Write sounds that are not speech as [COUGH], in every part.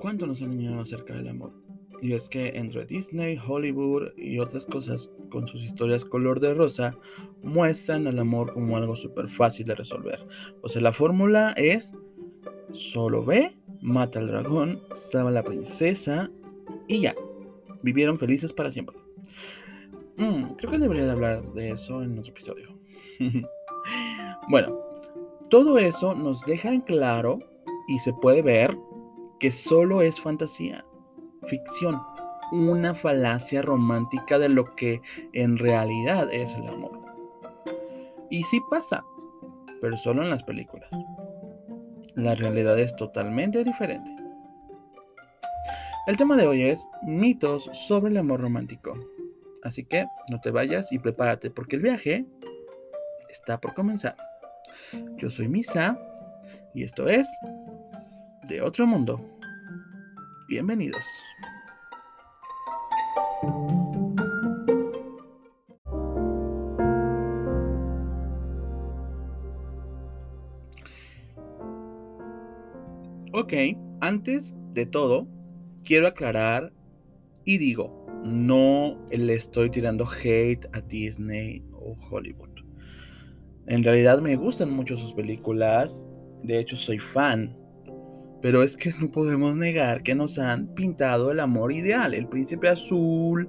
¿cuánto nos han enseñado acerca del amor? Y es que entre Disney, Hollywood y otras cosas con sus historias color de rosa muestran el amor como algo súper fácil de resolver. O sea, la fórmula es solo ve, mata al dragón, salva a la princesa y ya. Vivieron felices para siempre. Mm, creo que debería de hablar de eso en otro episodio. [LAUGHS] bueno, todo eso nos deja en claro y se puede ver que solo es fantasía ficción, una falacia romántica de lo que en realidad es el amor. Y sí pasa, pero solo en las películas. La realidad es totalmente diferente. El tema de hoy es mitos sobre el amor romántico. Así que no te vayas y prepárate porque el viaje está por comenzar. Yo soy Misa y esto es De otro mundo. Bienvenidos. Ok, antes de todo, quiero aclarar y digo, no le estoy tirando hate a Disney o Hollywood. En realidad me gustan mucho sus películas, de hecho soy fan, pero es que no podemos negar que nos han pintado el amor ideal, el príncipe azul,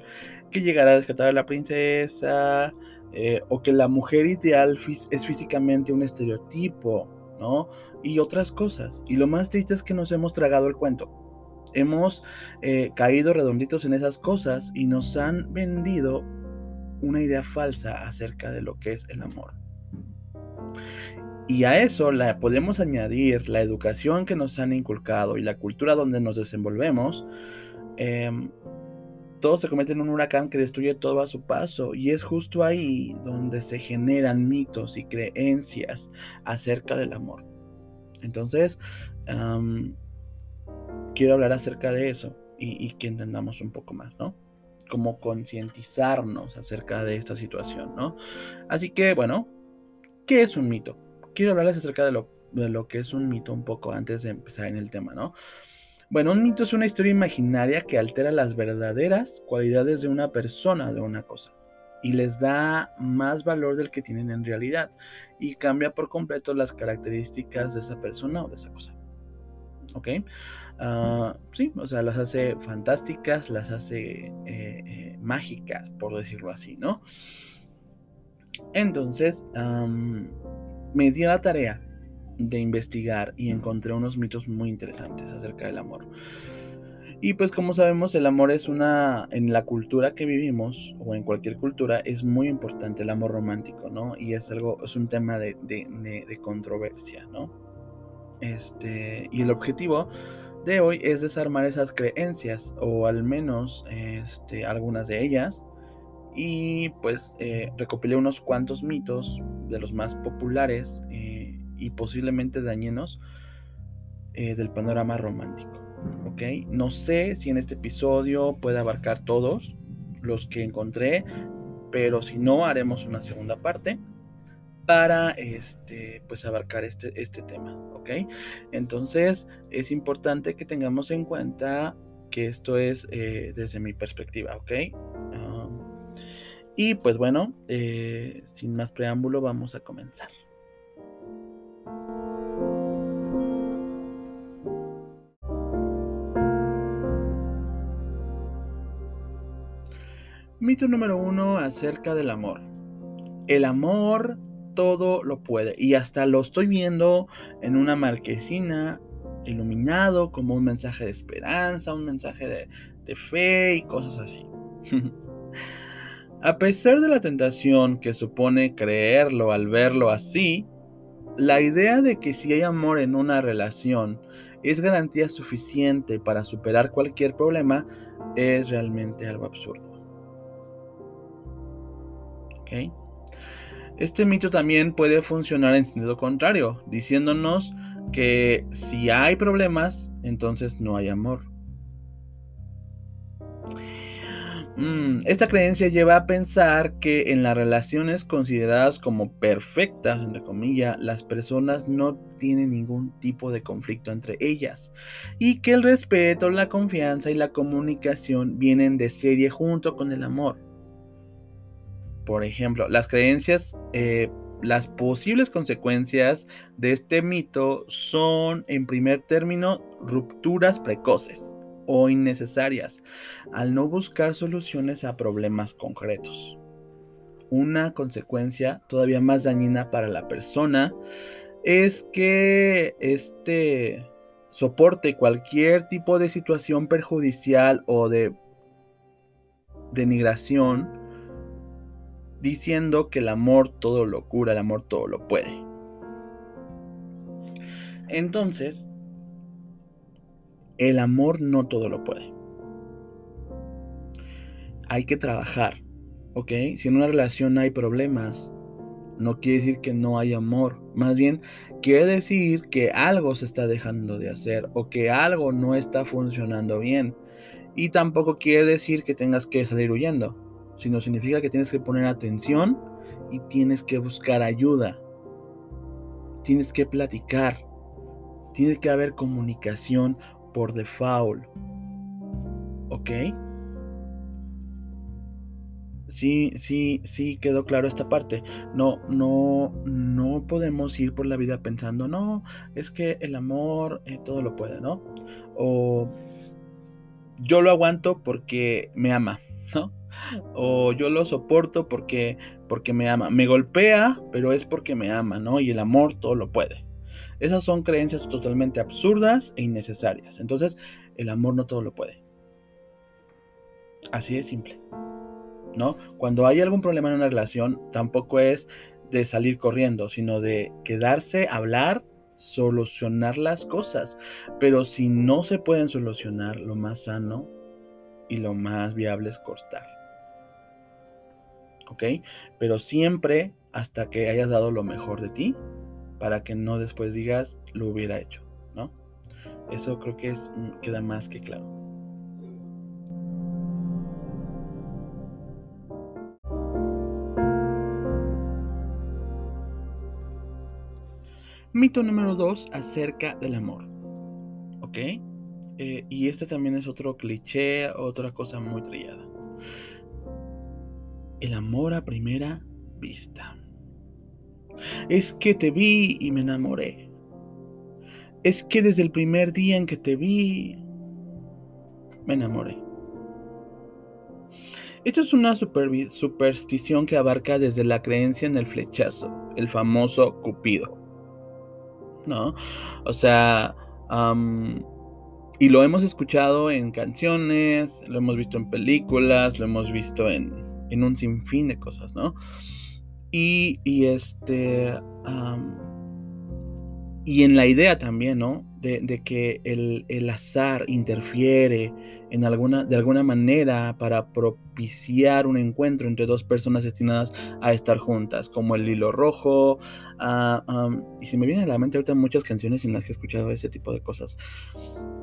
que llegará a rescatar a la princesa, eh, o que la mujer ideal es físicamente un estereotipo, ¿no? Y otras cosas. Y lo más triste es que nos hemos tragado el cuento. Hemos eh, caído redonditos en esas cosas y nos han vendido una idea falsa acerca de lo que es el amor. Y a eso la podemos añadir la educación que nos han inculcado y la cultura donde nos desenvolvemos. Em, todo se convierte en un huracán que destruye todo a su paso. Y es justo ahí donde se generan mitos y creencias acerca del amor. Entonces, quiero hablar acerca de eso y, y, que entendamos un poco más, ¿no? Como concientizarnos acerca de esta situación, ¿no? Así que, bueno, ¿qué es un mito? Quiero hablarles acerca de lo, de lo que es un mito un poco antes de empezar en el tema, ¿no? Bueno, un mito es una historia imaginaria que altera las verdaderas cualidades de una persona, de una cosa, y les da más valor del que tienen en realidad, y cambia por completo las características de esa persona o de esa cosa. ¿Ok? Uh, sí, o sea, las hace fantásticas, las hace eh, eh, mágicas, por decirlo así, ¿no? Entonces, me di la tarea de investigar y encontré unos mitos muy interesantes acerca del amor. Y pues como sabemos, el amor es una, en la cultura que vivimos, o en cualquier cultura, es muy importante el amor romántico, ¿no? Y es algo, es un tema de, de, controversia, ¿no? Este, y el objetivo de hoy es desarmar esas creencias, o al menos este, algunas de ellas, y pues eh, recopilé unos cuantos mitos de los más populares eh, y posiblemente dañinos eh, del panorama romántico. ¿ok? No sé si en este episodio puede abarcar todos los que encontré, pero si no, haremos una segunda parte para este, pues abarcar este, este tema. ¿ok? Entonces es importante que tengamos en cuenta que esto es desde mi perspectiva. ¿ok? Y pues bueno, eh, sin más preámbulo, vamos a comenzar. Mito número uno acerca del amor. El amor todo lo puede. Y hasta lo estoy viendo en una marquesina iluminado como un mensaje de esperanza, un mensaje de, de fe y cosas así. [LAUGHS] A pesar de la tentación que supone creerlo al verlo así, la idea de que si hay amor en una relación es garantía suficiente para superar cualquier problema es realmente algo absurdo. Este mito también puede funcionar en sentido contrario, diciéndonos que si hay problemas, entonces no hay amor. Esta creencia lleva a pensar que en las relaciones consideradas como perfectas, entre comillas, las personas no tienen ningún tipo de conflicto entre ellas y que el respeto, la confianza y la comunicación vienen de serie junto con el amor. Por ejemplo, las creencias, eh, las posibles consecuencias de este mito son, en primer término, rupturas precoces o innecesarias al no buscar soluciones a problemas concretos. Una consecuencia todavía más dañina para la persona es que este soporte cualquier tipo de situación perjudicial o de denigración diciendo que el amor todo lo cura, el amor todo lo puede. Entonces, el amor no todo lo puede. Hay que trabajar, ¿ok? Si en una relación hay problemas, no quiere decir que no hay amor. Más bien, quiere decir que algo se está dejando de hacer o que algo no está funcionando bien. Y tampoco quiere decir que tengas que salir huyendo, sino significa que tienes que poner atención y tienes que buscar ayuda. Tienes que platicar. Tiene que haber comunicación por default. ¿Ok? Sí, sí, sí, quedó claro esta parte. No, no, no podemos ir por la vida pensando, no, es que el amor eh, todo lo puede, ¿no? O yo lo aguanto porque me ama, [LAUGHS] ¿no? O yo lo soporto porque, porque me ama. Me golpea, pero es porque me ama, ¿no? Y el amor todo lo puede. Esas son creencias totalmente absurdas e innecesarias. Entonces, el amor no todo lo puede. Así de simple. ¿No? Cuando hay algún problema en una relación, tampoco es de salir corriendo, sino de quedarse, hablar, solucionar las cosas. Pero si no se pueden solucionar, lo más sano y lo más viable es cortar. ¿Ok? Pero siempre hasta que hayas dado lo mejor de ti para que no después digas lo hubiera hecho, ¿no? Eso creo que es, mm, queda más que claro. Mito número dos acerca del amor. ¿Ok? Eh, y este también es otro cliché, otra cosa muy trillada. El amor a primera vista. Es que te vi y me enamoré. Es que desde el primer día en que te vi, me enamoré. Esto es una superstición que abarca desde la creencia en el flechazo, el famoso Cupido. ¿No? O sea, y lo hemos escuchado en canciones, lo hemos visto en películas, lo hemos visto en, en un sinfín de cosas, ¿no? Y, este. y en la idea también, ¿no? De, que el, azar interfiere en alguna, de alguna manera para propiciar un encuentro entre dos personas destinadas a estar juntas, como el hilo rojo. Ah, y se me vienen a la mente ahorita muchas canciones en las que he escuchado ese tipo de cosas.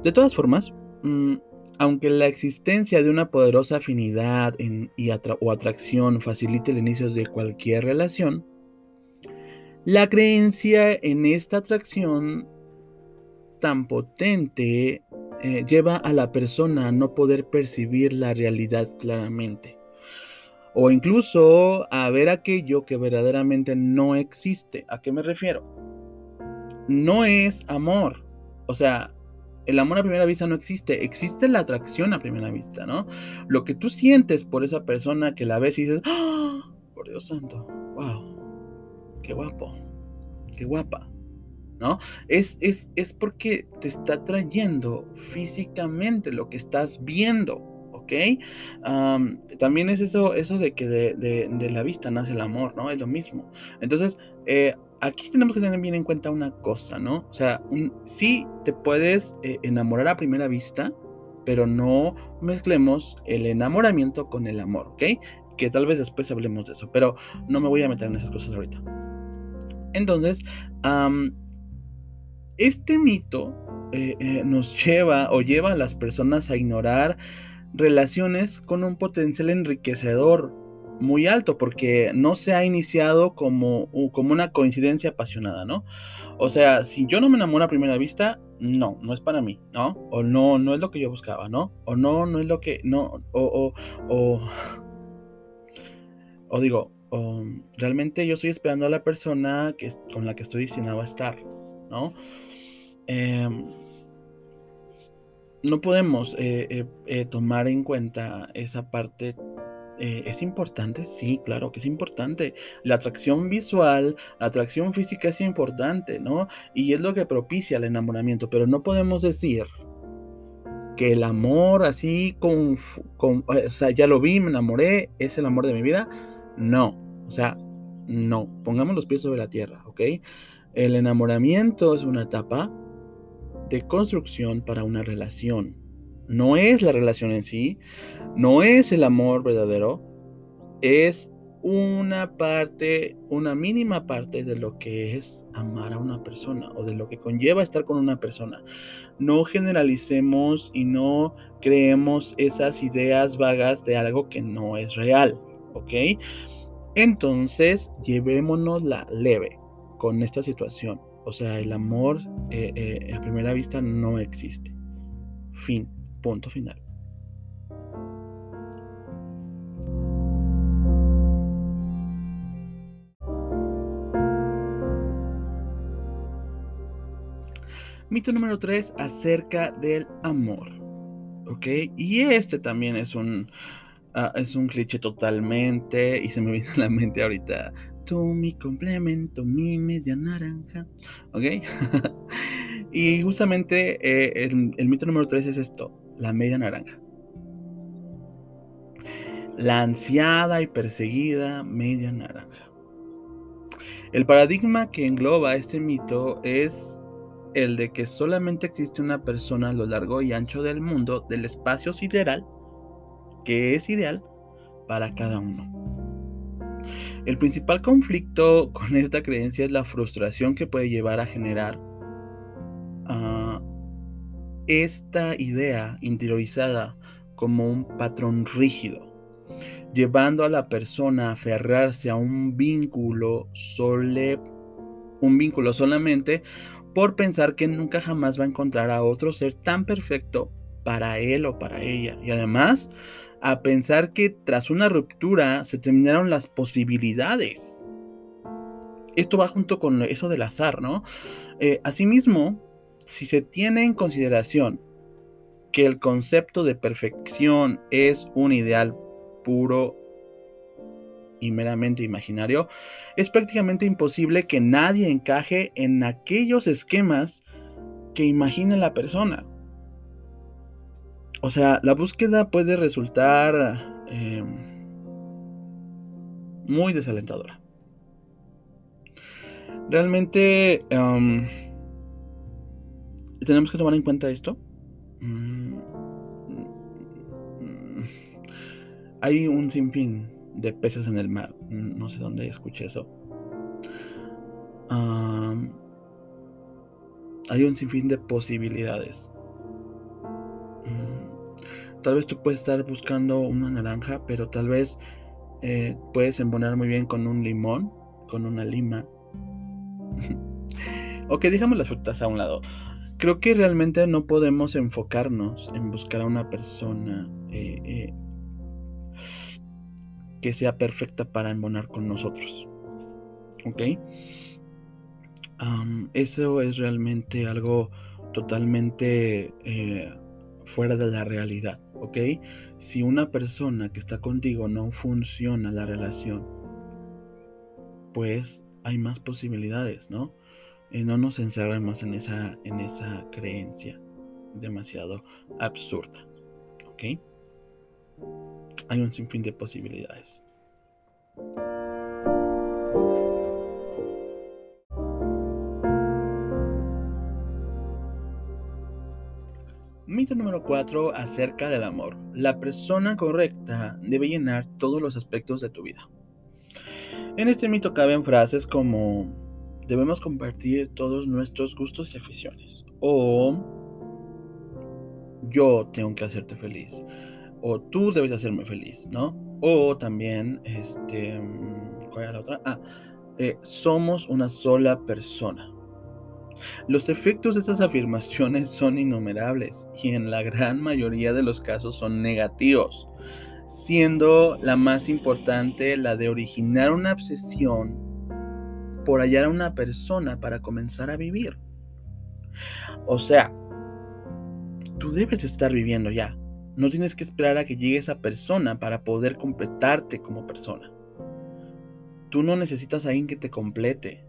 De todas formas, mm, aunque la existencia de una poderosa afinidad o atracción facilite el inicio de cualquier relación, la creencia en esta atracción tan potente eh, lleva a la persona a no poder percibir la realidad claramente. O incluso a ver aquello que verdaderamente no existe. ¿A qué me refiero? No es amor. O sea, el amor a primera vista no existe, existe la atracción a primera vista, ¿no? Lo que tú sientes por esa persona que la ves y dices, ¡Ah! por Dios santo, wow, qué guapo, qué guapa, ¿no? Es, es, es porque te está trayendo físicamente lo que estás viendo, ¿ok? también es eso, eso de que de, de, la vista nace el amor, ¿no? Es lo mismo. Entonces, eh, aquí tenemos que tener bien en cuenta una cosa, ¿no? O sea, sí te puedes eh, enamorar a primera vista, pero no mezclemos el enamoramiento con el amor, ¿ok? Que tal vez después hablemos de eso, pero no me voy a meter en esas cosas ahorita. Entonces, este mito eh, eh, nos lleva o lleva a las personas a ignorar relaciones con un potencial enriquecedor muy alto porque no se ha iniciado como, como una coincidencia apasionada, ¿no? O sea, si yo no me enamoro a primera vista, no, no es para mí, ¿no? O no, no es lo que yo buscaba, ¿no? O no, no es lo que, no, o, o, o, digo, realmente yo estoy esperando a la persona que, con la que estoy destinado a estar, ¿no? Em, no podemos eh, eh, eh, tomar en cuenta esa parte eh, ¿Es importante? Sí, claro que es importante. La atracción visual, la atracción física es importante, ¿no? Y es lo que propicia el enamoramiento, pero no podemos decir que el amor así con, con o sea, ya lo vi, me enamoré, es el amor de mi vida. No, o sea, no. Pongamos los pies sobre la tierra, ¿ok? El enamoramiento es una etapa de construcción para una relación no es la relación en sí, no es el amor verdadero, es una parte, una mínima parte de lo que es amar a una persona o de lo que conlleva estar con una persona. No generalicemos y no creemos esas ideas vagas de algo que no es real, ¿ok? Entonces, llevémonos la leve con esta situación. O sea, el amor eh, eh, a primera vista no existe. Fin. Punto final. Mito número 3 acerca del amor. ¿Ok? Y este también es un, ah, es un cliché totalmente y se me [LAUGHS] viene a la mente ahorita. Tú mi complemento, mi media naranja. ¿Ok? [LAUGHS] y justamente eh, el, el mito número 3 es esto la media naranja. La ansiada y perseguida media naranja. El paradigma que engloba este mito es el de que solamente existe una persona a lo largo y ancho del mundo, del espacio sideral, que es ideal para cada uno. El principal conflicto con esta creencia es la frustración que puede llevar a generar esta idea interiorizada como un patrón rígido, llevando a la persona a aferrarse a un vínculo un vínculo solamente por pensar que nunca jamás va a encontrar a otro ser tan perfecto para él o para ella. Y además, a pensar que tras una ruptura se terminaron las posibilidades. Esto va junto con eso del azar, ¿no? Eh, asimismo, si se tiene en consideración que el concepto de perfección es un ideal puro y meramente imaginario, es prácticamente imposible que nadie encaje en aquellos esquemas que imagina la persona. O sea, la búsqueda puede resultar eh, muy desalentadora. Realmente... Um, tenemos que tomar en cuenta esto. Mm, mm, hay un sinfín de peces en el mar. No sé dónde escuché eso. hay un sinfín de posibilidades. Mm, tal vez tú puedes estar buscando una naranja, pero tal vez eh, puedes embonar muy bien con un limón, con una lima. [LAUGHS] ok, dejamos las frutas a un lado creo que realmente no podemos enfocarnos en buscar a una persona eh, eh, que sea perfecta para embonar con nosotros. ¿Ok? eso es realmente algo totalmente eh, fuera de la realidad. ¿Ok? Si una persona que está contigo no funciona la relación, pues hay más posibilidades, ¿no? Y no nos encerremos en esa, en esa creencia demasiado absurda. ¿Ok? Hay un sinfín de posibilidades. Mito número 4 acerca del amor. La persona correcta debe llenar todos los aspectos de tu vida. En este mito caben frases como debemos compartir todos nuestros gustos y aficiones. O yo tengo que hacerte feliz. o tú debes hacerme feliz, ¿no? O también, este, ¿cuál era la otra? Ah, eh, somos una sola persona. Los efectos de estas afirmaciones son innumerables y en la gran mayoría de los casos son negativos, siendo la más importante la de originar una obsesión por hallar a una persona para comenzar a vivir. O sea, tú debes estar viviendo ya. No tienes que esperar a que llegue esa persona para poder completarte como persona. Tú no necesitas a alguien que te complete.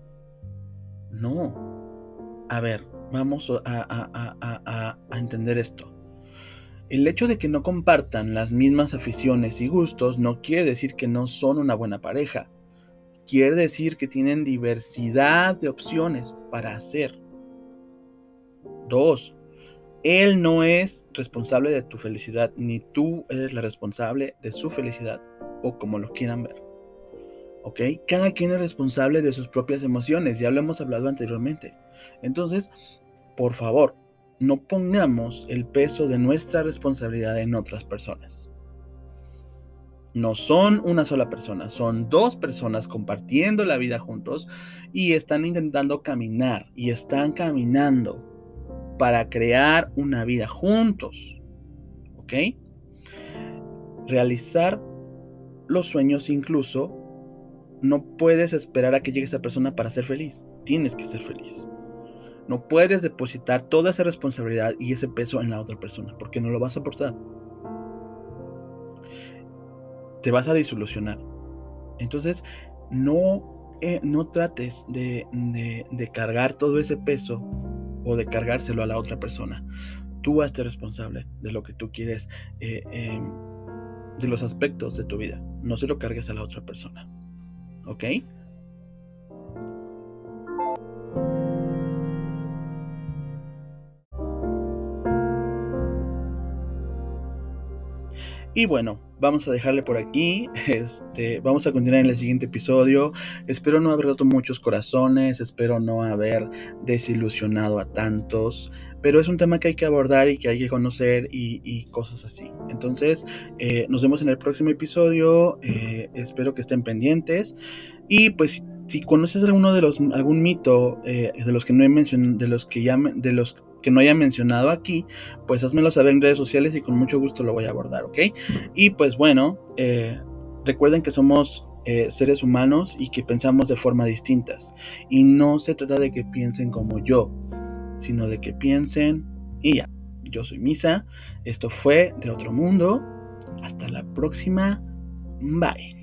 No. A ver, vamos a, entender esto. El hecho de que no compartan las mismas aficiones y gustos no quiere decir que no son una buena pareja. Quiere decir que tienen diversidad de opciones para hacer. Dos, él no es responsable de tu felicidad, ni tú eres la responsable de su felicidad, o como lo quieran ver. ¿Ok? Cada quien es responsable de sus propias emociones, ya lo hemos hablado anteriormente. Entonces, por favor, no pongamos el peso de nuestra responsabilidad en otras personas. No son una sola persona, son dos personas compartiendo la vida juntos y están intentando caminar y están caminando para crear una vida juntos. ¿Ok? Realizar los sueños incluso, no puedes esperar a que llegue esa persona para ser feliz. Tienes que ser feliz. No puedes depositar toda esa responsabilidad y ese peso en la otra persona, porque no lo vas a aportar. Te vas a disolucionar. Entonces, no, eh, no trates de, de cargar todo ese peso o de cargárselo a la otra persona. Tú hazte responsable de lo que tú quieres, eh, em, de los aspectos de tu vida. No se lo cargues a la otra persona. ¿Ok? Y bueno, vamos a dejarle por aquí. Este, vamos a continuar en el siguiente episodio. Espero no haber roto muchos corazones, espero no haber desilusionado a tantos, pero es un tema que hay que abordar y que hay que conocer y, cosas así. Entonces, eh, nos vemos en el próximo episodio. Eh, espero que estén pendientes. Y pues si conoces alguno de los algún mito eh, de los que no he mencionado, de los que ya de los que no haya mencionado aquí, pues házmelo saber en redes sociales y con mucho gusto lo voy a abordar, ¿ok? Y pues bueno, eh, recuerden que somos eh, seres humanos y que pensamos de forma distintas. Y no se trata de que piensen como yo, sino de que piensen y ya. Yo soy Misa, esto fue De Otro Mundo. Hasta la próxima. Bye.